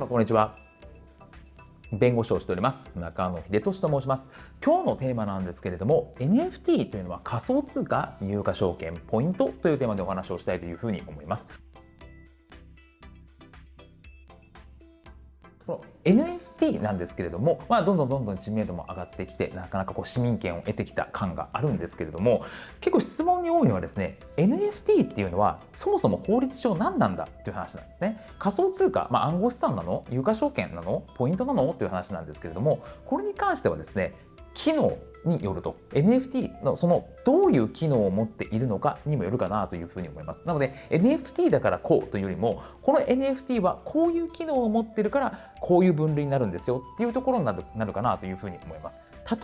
様こんにちは。弁護士をしております中野秀俊と申します。今日のテーマなんですけれども NFT というのは仮想通貨有価証券ポイントというテーマでお話をしたいというふうに思います。こなんですけれども、まあ、どんどんどんどん知名度も上がってきてなかなかこう市民権を得てきた感があるんですけれども結構質問に多いのはですね NFT っていうのはそもそも法律上何なんだっていう話なんですね。仮想通貨、まあ、暗号資産なの？有価証券なの？ポイントなの？という話なんですけれどもこれに関してはですね機能によると。NFT のそのどういう機能を持っているのかにもよるかなというふうに思います。なので NFT だからこうというよりもこの NFT はこういう機能を持っているからこういう分類になるんですよっていうところになるなるかなというふうに思います。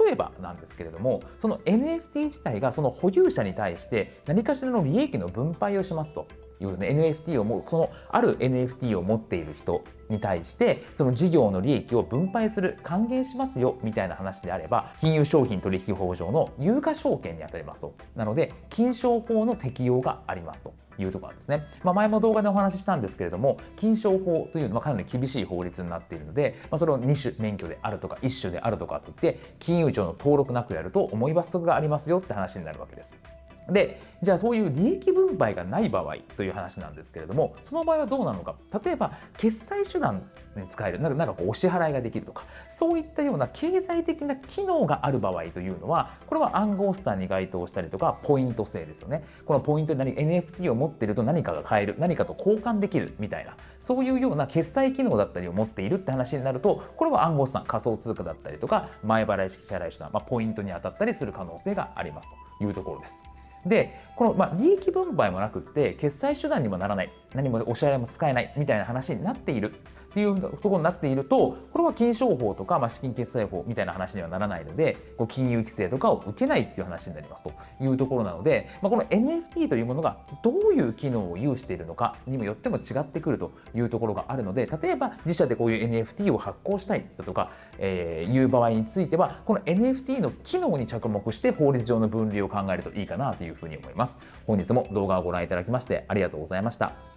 例えばなんですけれどもその NFT 自体がその保有者に対して何かしらの利益の分配をしますと。いうね NFT をもそのある NFT を持っている人に対してその事業の利益を分配する還元しますよみたいな話であれば金融商品取引法上の有価証券にあたりますと。なので金商法の適用がありますと。いうところなんですね、まあ、前も動画でお話ししたんですけれども金商法というのはかなり厳しい法律になっているので、まあ、それを2種免許であるとか1種であるとかといって金融庁の登録なくやると重い罰則がありますよって話になるわけです。でじゃあそういう利益分配がない場合という話なんですけれどもその場合はどうなのか。例えば決済手段に使える。なんかこうお支払いができるとか。そういったような経済的な機能がある場合というのはこれは暗号資産に該当したりとかポイント制ですよね。このポイントに何 NFT を持っていると何かが買える。何かと交換できるみたいな。そういうような決済機能だったりを持っているって話になるとこれは暗号資産仮想通貨だったりとか前払い式支払い手段、まあ、ポイントに当たったりする可能性がありますというところです。でこの、まあ、利益分配もなくって決済手段にもならない。何もお支払いも使えないみたいな話になっている。っていうところになっているとこれは金商法とか、まあ、資金決済法みたいな話にはならないのでこう金融規制とかを受けないっていう話になりますというところなので、まあ、この NFT というものがどういう機能を有しているのかにもよっても違ってくるというところがあるので例えば自社でこういう NFT を発行したいだとか、えー、いう場合についてはこの NFT の機能に着目して法律上の分類を考えるといいかなというふうに思います。本日も動画をご覧いただきましてありがとうございました。